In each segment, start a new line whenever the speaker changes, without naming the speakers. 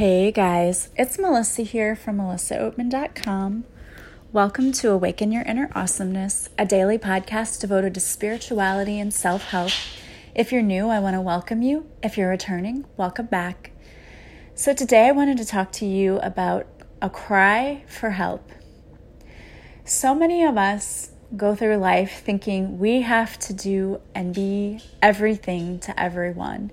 Hey guys, it's Melissa here from melissaoatman.com. Welcome to Awaken Your Inner Awesomeness, a daily podcast devoted to spirituality and self help. If you're new, I want to welcome you. If you're returning, welcome back. So, today I wanted to talk to you about a cry for help. So many of us go through life thinking we have to do and be everything to everyone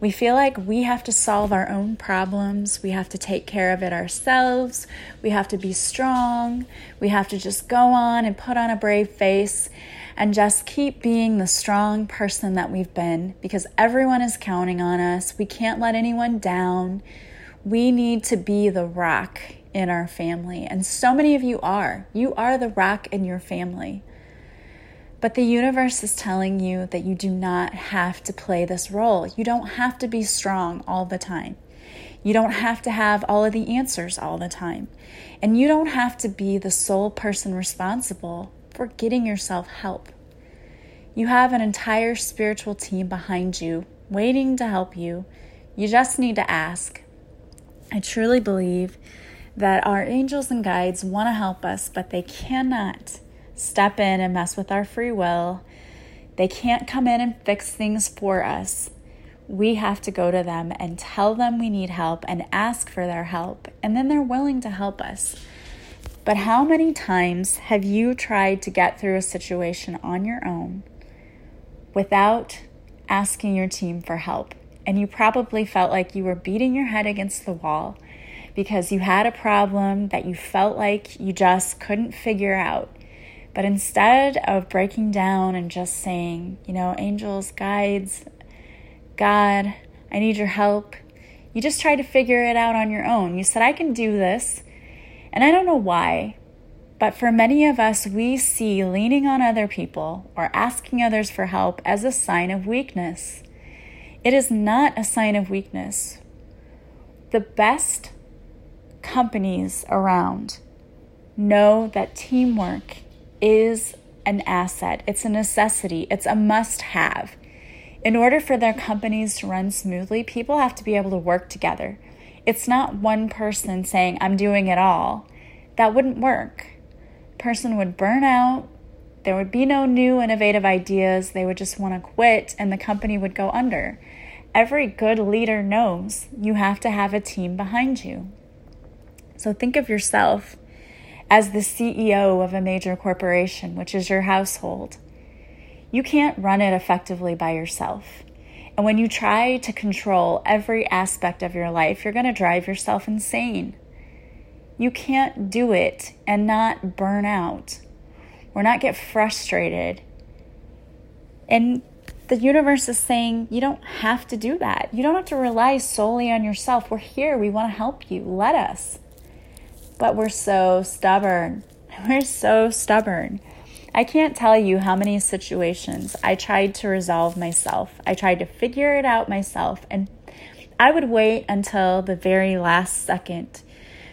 we feel like we have to solve our own problems. We have to take care of it ourselves. We have to be strong. We have to just go on and put on a brave face and just keep being the strong person that we've been because everyone is counting on us. We can't let anyone down. We need to be the rock in our family. And so many of you are. You are the rock in your family. But the universe is telling you that you do not have to play this role. You don't have to be strong all the time. You don't have to have all of the answers all the time. And you don't have to be the sole person responsible for getting yourself help. You have an entire spiritual team behind you waiting to help you. You just need to ask. I truly believe that our angels and guides want to help us, but they cannot step in and mess with our free will. They can't come in and fix things for us. We have to go to them and tell them we need help and ask for their help, and then they're willing to help us. But how many times have you tried to get through a situation on your own without asking your team for help? And you probably felt like you were beating your head against the wall because you had a problem that you felt like you just couldn't figure out. But instead of breaking down and just saying, you know, angels, guides, God, I need your help, you just try to figure it out on your own. You said, I can do this. And I don't know why, but for many of us, we see leaning on other people or asking others for help as a sign of weakness. It is not a sign of weakness. The best companies around know that teamwork is an asset, it's a necessity, it's a must have. In order for their companies to run smoothly, people have to be able to work together. It's not one person saying, I'm doing it all. That wouldn't work. Person would burn out, there would be no new innovative ideas, they would just want to quit, and the company would go under. Every good leader knows you have to have a team behind you. So think of yourself as the CEO of a major corporation, which is your household. You can't run it effectively by yourself. And when you try to control every aspect of your life, you're going to drive yourself insane. You can't do it and not burn out or not get frustrated. And the universe is saying you don't have to do that. You don't have to rely solely on yourself. We're here. We want to help you. Let us but we're so stubborn. We're so stubborn. I can't tell you how many situations I tried to resolve myself. I tried to figure it out myself, and I would wait until the very last second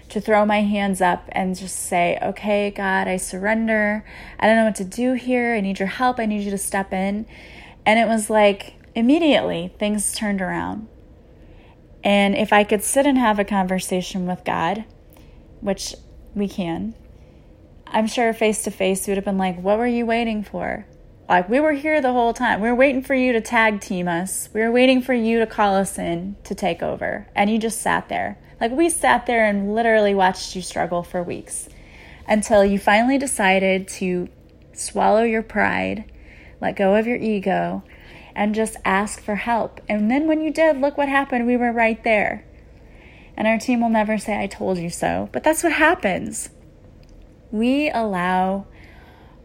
to throw my hands up and just say, Okay, God, I surrender. I don't know what to do here. I need your help. I need you to step in. And it was like immediately things turned around. And if I could sit and have a conversation with God, which we can, I'm sure face to face we would have been like, What were you waiting for? Like, we were here the whole time. We were waiting for you to tag team us. We were waiting for you to call us in to take over. And you just sat there. Like, we sat there and literally watched you struggle for weeks until you finally decided to swallow your pride, let go of your ego, and just ask for help. And then when you did, look what happened. We were right there. And our team will never say, I told you so. But that's what happens. We allow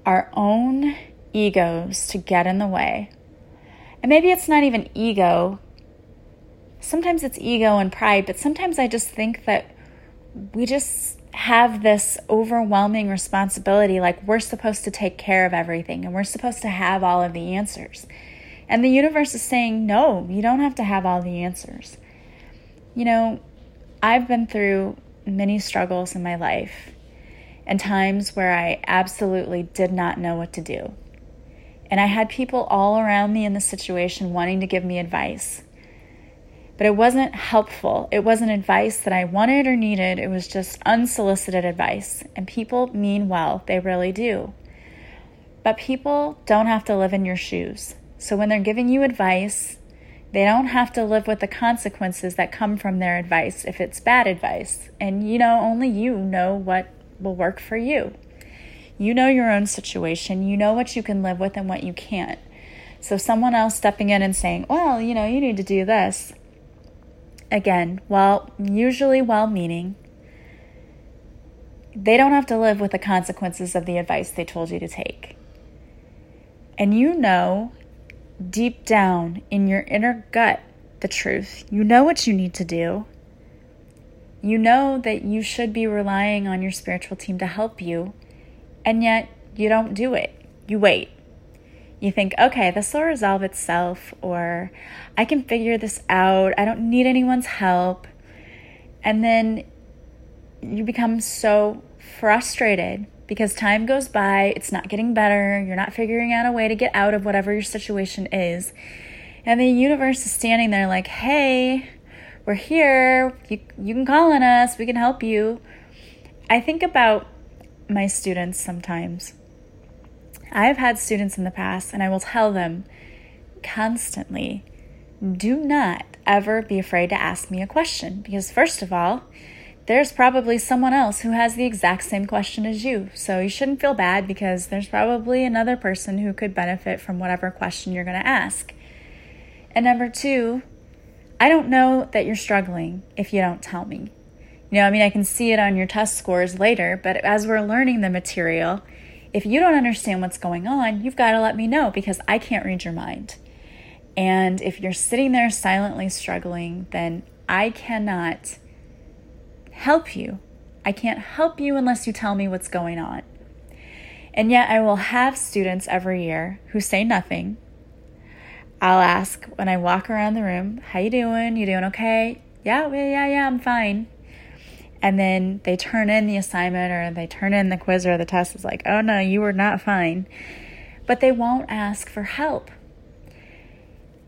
our own egos to get in the way. And maybe it's not even ego. Sometimes it's ego and pride, but sometimes I just think that we just have this overwhelming responsibility like we're supposed to take care of everything and we're supposed to have all of the answers. And the universe is saying, no, you don't have to have all the answers. You know, I've been through many struggles in my life and times where I absolutely did not know what to do. And I had people all around me in the situation wanting to give me advice. but it wasn't helpful. It wasn't advice that I wanted or needed. It was just unsolicited advice. And people mean well, they really do. But people don't have to live in your shoes. So when they're giving you advice, they don't have to live with the consequences that come from their advice if it's bad advice. And you know, only you know what will work for you. You know your own situation, you know what you can live with and what you can't. So, someone else stepping in and saying, well, you know, you need to do this. Again, well, usually well meaning, they don't have to live with the consequences of the advice they told you to take. And you know deep down in your inner gut the truth. You know what you need to do. You know that you should be relying on your spiritual team to help you, and yet you don't do it. You wait. You think, okay, this will resolve itself, or I can figure this out. I don't need anyone's help. And then you become so frustrated because time goes by, it's not getting better, you're not figuring out a way to get out of whatever your situation is. And the universe is standing there like, hey, we're here, you, you can call on us, we can help you. I think about my students sometimes. I've had students in the past, and I will tell them constantly do not ever be afraid to ask me a question because, first of all, there's probably someone else who has the exact same question as you. So you shouldn't feel bad because there's probably another person who could benefit from whatever question you're going to ask. And number two, I don't know that you're struggling if you don't tell me. You know, I mean, I can see it on your test scores later, but as we're learning the material, if you don't understand what's going on, you've got to let me know because I can't read your mind. And if you're sitting there silently struggling, then I cannot help you. I can't help you unless you tell me what's going on. And yet I will have students every year who say nothing. I'll ask when I walk around the room, "How you doing? You doing okay?" "Yeah, yeah, yeah, yeah, I'm fine." And then they turn in the assignment or they turn in the quiz or the test. It's like, "Oh no, you were not fine." But they won't ask for help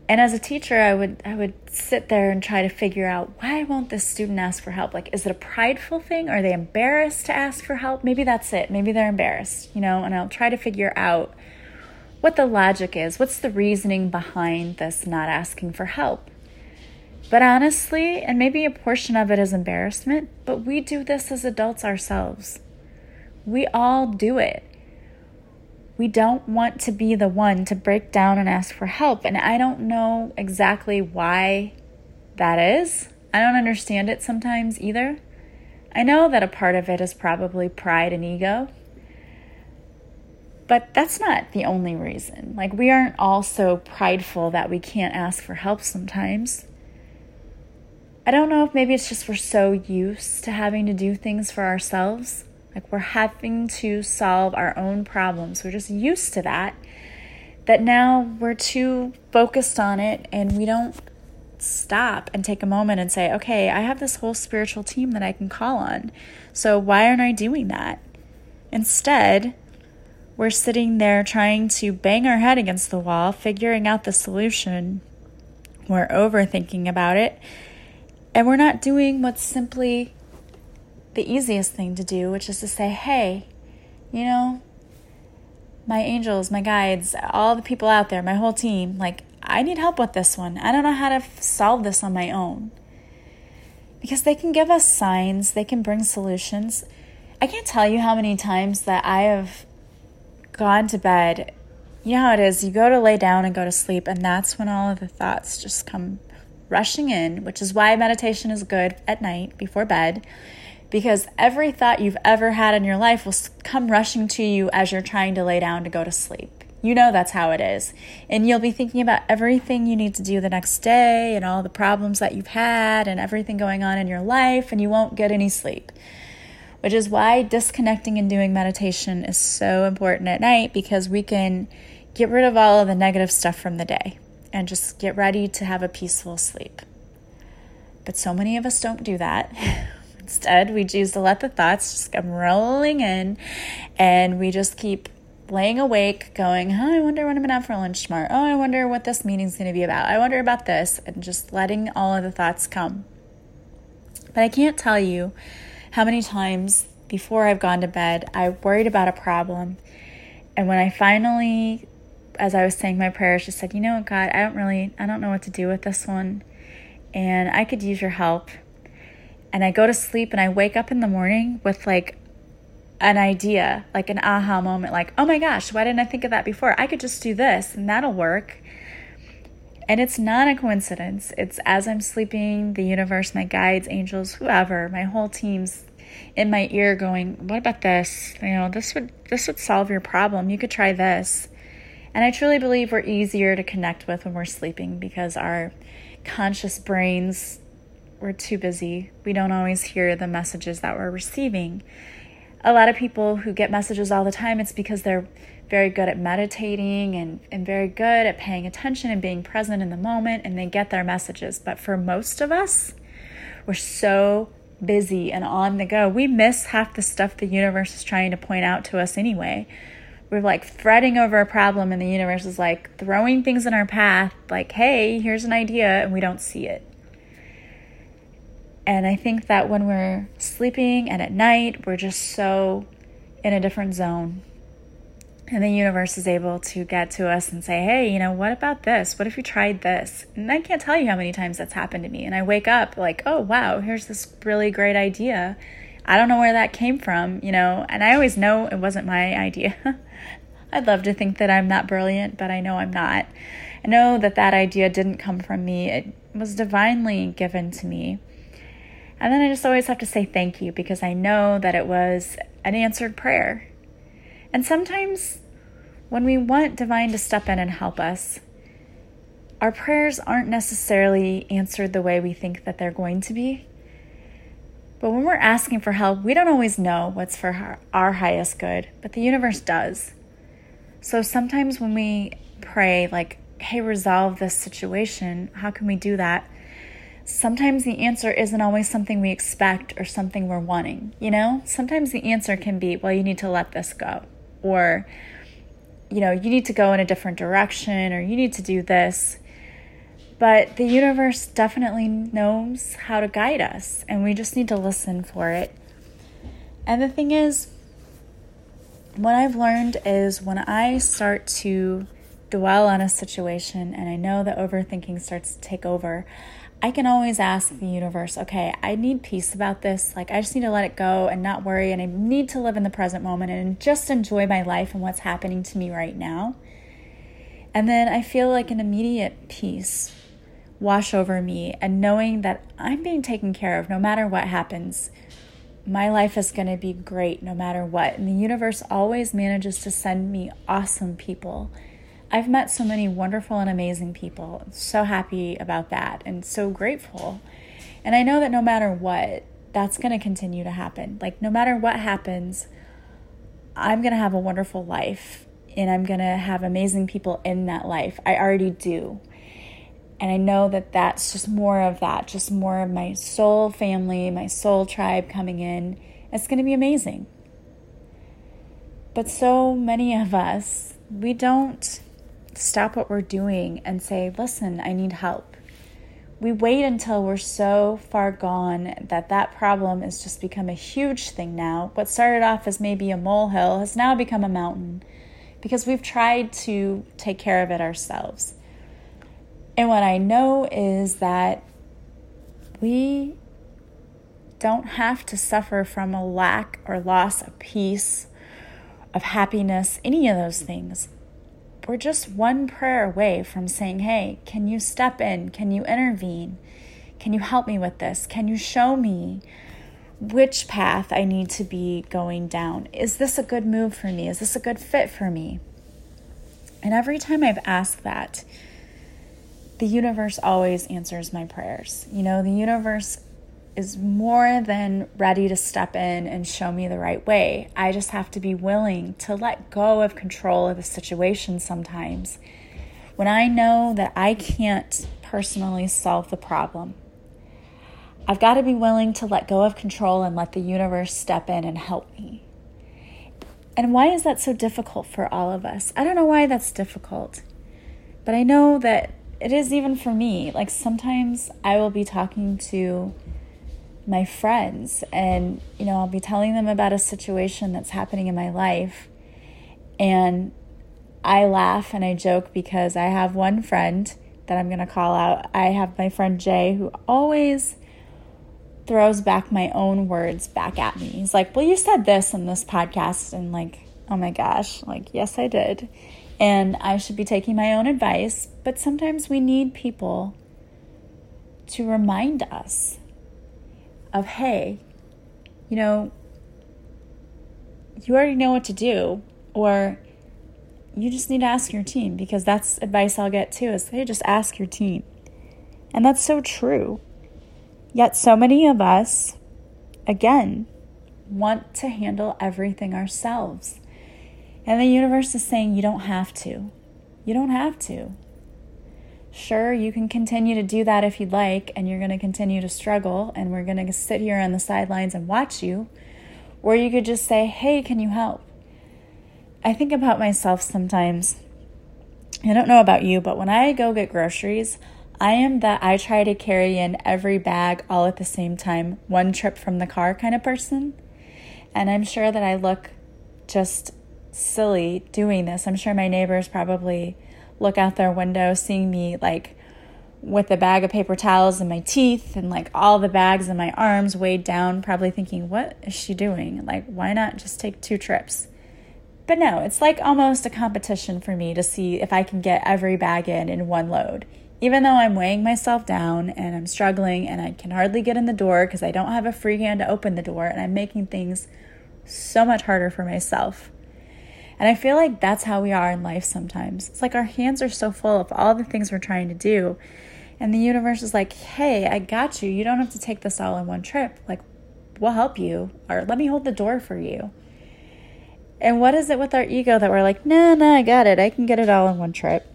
and as a teacher i would i would sit there and try to figure out why won't this student ask for help? Like is it a prideful thing? Are they embarrassed to ask for help? Maybe that's it. Maybe they're embarrassed you know? And i'll try to figure out what the logic is. What's the reasoning behind this not asking for help? But honestly and maybe a portion of it is embarrassment but we do this as adults ourselves. We all do it we don't want to be the one to break down and ask for help. And I don't know exactly why that is. I don't understand it sometimes either. I know that a part of it is probably pride and ego. But that's not the only reason. Like, we aren't all so prideful that we can't ask for help sometimes. I don't know if maybe it's just we're so used to having to do things for ourselves like we're having to solve our own problems. We're just used to that. That now we're too focused on it and we don't stop and take a moment and say, okay, I have this whole spiritual team that I can call on. So why aren't I doing that? Instead, we're sitting there trying to bang our head against the wall, figuring out the solution. We're overthinking about it. And we're not doing what's simply the easiest thing to do, which is to say, hey, you know, my angels, my guides, all the people out there, my whole team, like, I need help with this one. I don't know how to f- solve this on my own. Because they can give us signs, they can bring solutions. I can't tell you how many times that I have gone to bed. You know how it is, you go to lay down and go to sleep, and that's when all of the thoughts just come rushing in, which is why meditation is good at night before bed because every thought you've ever had in your life will come rushing to you as you're trying to lay down to go to sleep. You know that's how it is. And you'll be thinking about everything you need to do the next day and all the problems that you've had and everything going on in your life, and you won't get any sleep. Which is why disconnecting and doing meditation is so important at night because we can get rid of all of the negative stuff from the day and just get ready to have a peaceful sleep. But so many of us don't do that. Instead, we choose to let the thoughts just come rolling in and we just keep laying awake, going, oh, I wonder what I'm going to have for lunch tomorrow. Oh, I wonder what this meeting's going to be about. I wonder about this, and just letting all of the thoughts come. But I can't tell you how many times before I've gone to bed, I worried about a problem. And when I finally, as I was saying my prayers, just said, you know what, God, I don't really, I don't know what to do with this one. And I could use your help. And I go to sleep and I wake up in the morning with like an idea, like an aha moment, like, oh my gosh, why didn't I think of that before? I could just do this and that'll work. And it's not a coincidence. It's as I'm sleeping, the universe, my guides, angels, whoever, my whole team's in my ear going, "What about this? You know, this would this would solve your problem. You could try this." And I truly believe we're easier to connect with when we're sleeping because our conscious brains we're too busy. We don't always hear the messages that we're receiving a lot of people who get messages all the time, it's because they're very good at meditating and, and very good at paying attention and being present in the moment and they get their messages. But for most of us, we're so busy and on the go. We miss half the stuff the universe is trying to point out to us anyway. We're like fretting over a problem, and the universe is like throwing things in our path, like, hey, here's an idea, and we don't see it. And I think that when we're sleeping and at night, we're just so in a different zone. And the universe is able to get to us and say, hey, you know, what about this? What if you tried this? And I can't tell you how many times that's happened to me. And I wake up like, oh, wow, here's this really great idea. I don't know where that came from, you know, and I always know it wasn't my idea. I'd love to think that I'm that brilliant, but I know I'm not. I know that that idea didn't come from me, it was divinely given to me. And then I just always have to say thank you because I know that it was an answered prayer. And sometimes when we want divine to step in and help us, our prayers aren't necessarily answered the way we think that they're going to be. But when we're asking for help, we don't always know what's for our highest good, but the universe does. So sometimes when we pray, like, hey, resolve this situation, how can we do that? Sometimes the answer isn't always something we expect or something we're wanting. You know, sometimes the answer can be, well, you need to let this go, or, you know, you need to go in a different direction, or you need to do this. But the universe definitely knows how to guide us, and we just need to listen for it. And the thing is, what I've learned is when I start to dwell on a situation and I know that overthinking starts to take over, I can always ask the universe, okay, I need peace about this. Like, I just need to let it go and not worry. And I need to live in the present moment and just enjoy my life and what's happening to me right now. And then I feel like an immediate peace wash over me and knowing that I'm being taken care of no matter what happens. My life is going to be great no matter what. And the universe always manages to send me awesome people I've met so many wonderful and amazing people. So happy about that and so grateful. And I know that no matter what, that's going to continue to happen. Like, no matter what happens, I'm going to have a wonderful life and I'm going to have amazing people in that life. I already do. And I know that that's just more of that, just more of my soul family, my soul tribe coming in. It's going to be amazing. But so many of us, we don't stop what we're doing and say, listen, I need help. We wait until we're so far gone that that problem has just become a huge thing now. What started off as maybe a molehill has now become a mountain because we've tried to take care of it ourselves. And what I know is that we don't have to suffer from a lack or loss of peace, of happiness, any of those things we're just one prayer away from saying, Hey, can you step in? Can you intervene? Can you help me with this? Can you show me which path I need to be going down? Is this a good move for me? Is this a good fit for me? And every time I've asked that, the universe always answers my prayers. You know, the universe is more than ready to step in and show me the right way. I just have to be willing to let go of control of the situation sometimes. When I know that I can't personally solve the problem, I've got to be willing to let go of control and let the universe step in and help me. And why is that so difficult for all of us? I don't know why that's difficult, but I know that it is even for me. Like sometimes I will be talking to my friends and, you know, I'll be telling them about a situation that's happening in my life. And I laugh and I joke because I have one friend that I'm going to call out. I have my friend Jay who always throws back my own words back at me. He's like, Well, you said this in this podcast. And like, oh my gosh, like, yes, I did. And I should be taking my own advice. But sometimes we need people to remind us of, hey, you know, you already know what to do, or you just need to ask your team because that's advice I'll get too is hey, just ask your team. And that's so true. Yet, so many of us, again, want to handle everything ourselves. And the universe is saying you don't have to. You don't have to. Sure, you can continue to do that if you'd like, and you're going to continue to struggle, and we're going to sit here on the sidelines and watch you. Or you could just say, hey, can you help? I think about myself sometimes. I don't know about you, but when I go get groceries, I am that I try to carry in every bag all at the same time, one trip from the car kind of person. And I'm sure that I look just silly doing this. I'm sure my neighbors probably look out their window seeing me like with a bag of paper towels in my teeth and like all the bags in my arms weighed down, probably thinking, what is she doing? Like, why not just take two trips? But no, it's like almost a competition for me to see if I can get every bag in in one load even though I'm weighing myself down and I'm struggling and I can hardly get in the door because I don't have a free hand to open the door and I'm making things so much harder for myself. And I feel like that's how we are in life sometimes. It's like our hands are so full of all the things we're trying to do. And the universe is like, hey, I got you. You don't have to take this all in one trip. Like, we'll help you, or let me hold the door for you. And what is it with our ego that we're like, no, nah, no, nah, I got it. I can get it all in one trip.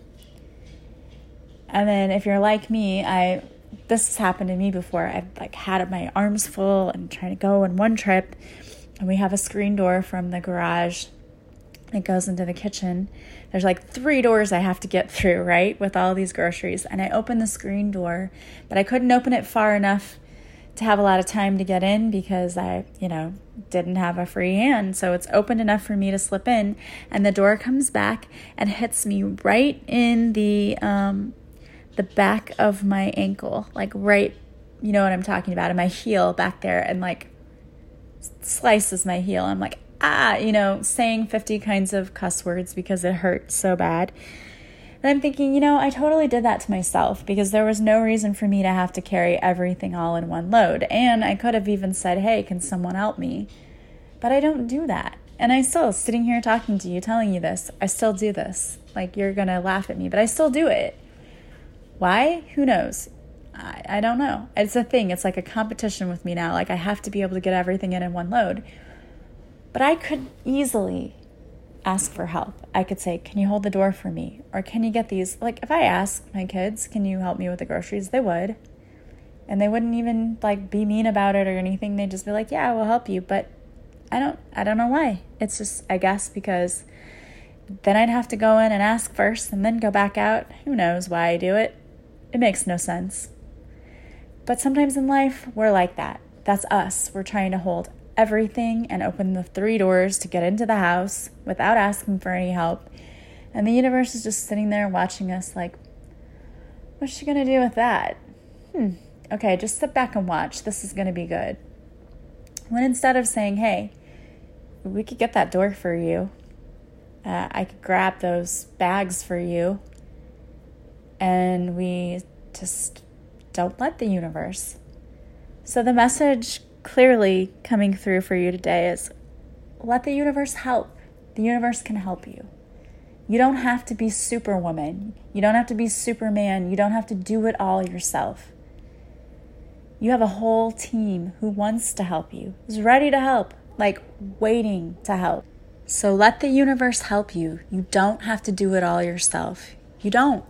And then if you're like me, I this has happened to me before. I've like had my arms full and trying to go in one trip, and we have a screen door from the garage that goes into the kitchen. There's like three doors I have to get through, right, with all these groceries. And I open the screen door, but I couldn't open it far enough to have a lot of time to get in because I, you know, didn't have a free hand. So it's open enough for me to slip in, and the door comes back and hits me right in the um, the back of my ankle, like right, you know what I'm talking about, in my heel back there, and like slices my heel. I'm like, ah, you know, saying 50 kinds of cuss words because it hurt so bad. And I'm thinking, you know, I totally did that to myself because there was no reason for me to have to carry everything all in one load. And I could have even said, hey, can someone help me? But I don't do that. And I still, sitting here talking to you, telling you this, I still do this. Like, you're going to laugh at me, but I still do it. Why? Who knows? I, I don't know. It's a thing. It's like a competition with me now. Like I have to be able to get everything in in one load. But I could easily ask for help. I could say, Can you hold the door for me? Or can you get these? Like, if I ask my kids, Can you help me with the groceries? They would. And they wouldn't even like be mean about it or anything. They'd just be like, Yeah, we'll help you. But I don't, I don't know why. It's just, I guess, because then I'd have to go in and ask first and then go back out. Who knows why I do it? It makes no sense. But sometimes in life, we're like that. That's us. We're trying to hold everything and open the three doors to get into the house without asking for any help. And the universe is just sitting there watching us like, what's she to do with that? Hmm, okay, just sit back and watch. This is to be good. When instead of saying, hey, we could get that door for you, uh, I could grab those bags for you, and we just don't let the universe. So, the message clearly coming through for you today is let the universe help. The universe can help you. You don't have to be superwoman. You don't have to be superman. You don't have to do it all yourself. You have a whole team who wants to help you, who's ready to help, like waiting to help. So let the universe help you. You don't have to do it all yourself. You don't.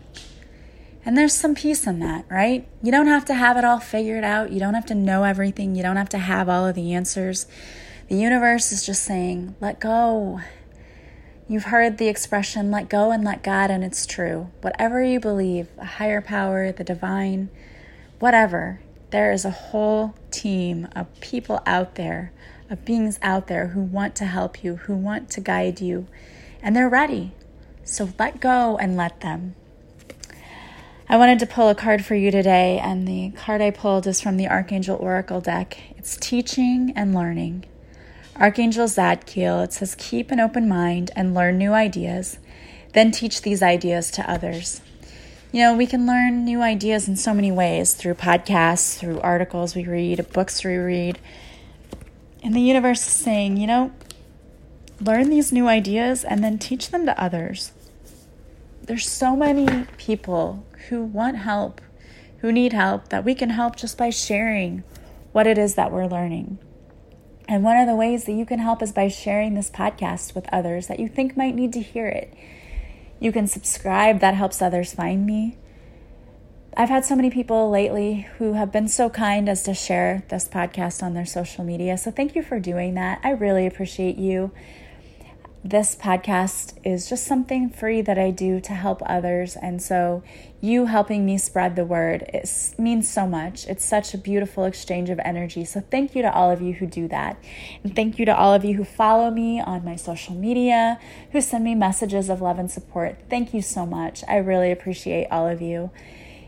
And there's some peace in that, right? You don't have to have it all figured out. You don't have to know everything. You don't have to have all of the answers. The universe is just saying, let go. You've heard the expression, let go and let God, and it's true. Whatever you believe, a higher power, the divine, whatever, there is a whole team of people out there, of beings out there who want to help you, who want to guide you, and they're ready. So let go and let them. I wanted to pull a card for you today, and the card I pulled is from the Archangel Oracle deck. It's teaching and learning. Archangel Zadkiel, it says, keep an open mind and learn new ideas, then teach these ideas to others. You know, we can learn new ideas in so many ways through podcasts, through articles we read, books we read. And the universe is saying, you know, learn these new ideas and then teach them to others. There's so many people who want help, who need help, that we can help just by sharing what it is that we're learning. And one of the ways that you can help is by sharing this podcast with others that you think might need to hear it. You can subscribe, that helps others find me. I've had so many people lately who have been so kind as to share this podcast on their social media. So thank you for doing that. I really appreciate you this podcast is just something free that I do to help others. And so, you helping me spread the word it means so much. It's such a beautiful exchange of energy. So, thank you to all of you who do that. And thank you to all of you who follow me on my social media, who send me messages of love and support. Thank you so much. I really appreciate all of you.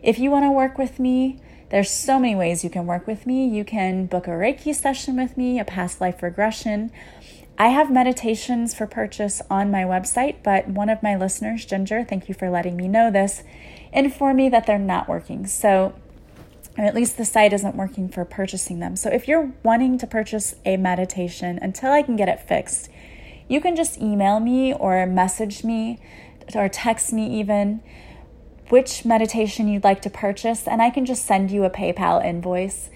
If you want to work with me, there's so many ways you can work with me. You can book a Reiki session with me, a past life regression I have meditations for purchase on my website, but one of my listeners, Ginger, thank you for letting me know this, informed me that they're not working. So, or at least the site isn't working for purchasing them. So, if you're wanting to purchase a meditation until I can get it fixed, you can just email me or message me or text me even which meditation you'd like to purchase, and I can just send you a PayPal invoice.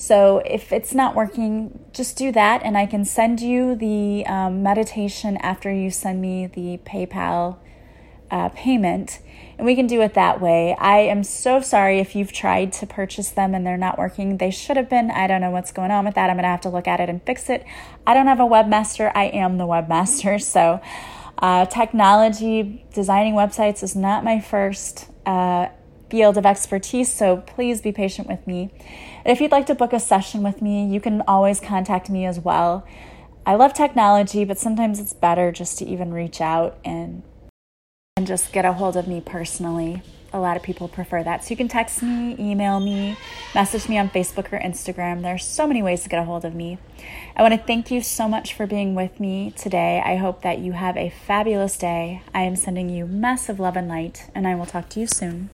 So if it's not working, just do that, and I can send you the um, meditation after you send me the PayPal uh, payment, and we can do it that way. I am so sorry if you've tried to purchase them and they're not working. They should have been. I don't know what's going on with that. I'm to have to look at it and fix it. I don't have a webmaster, I am the webmaster. So, uh, technology, designing websites is not my first. Uh, field of expertise, so please be patient with me. If you'd like to book a session with me, you can always contact me as well. I love technology, but sometimes it's better just to even reach out and and just get a hold of me personally. A lot of people prefer that. So you can text me, email me, message me on Facebook or Instagram. There are so many ways to get a hold of me. I want to thank you so much for being with me today. I hope that you have a fabulous day. I am sending you massive love and light, and I will talk to you soon.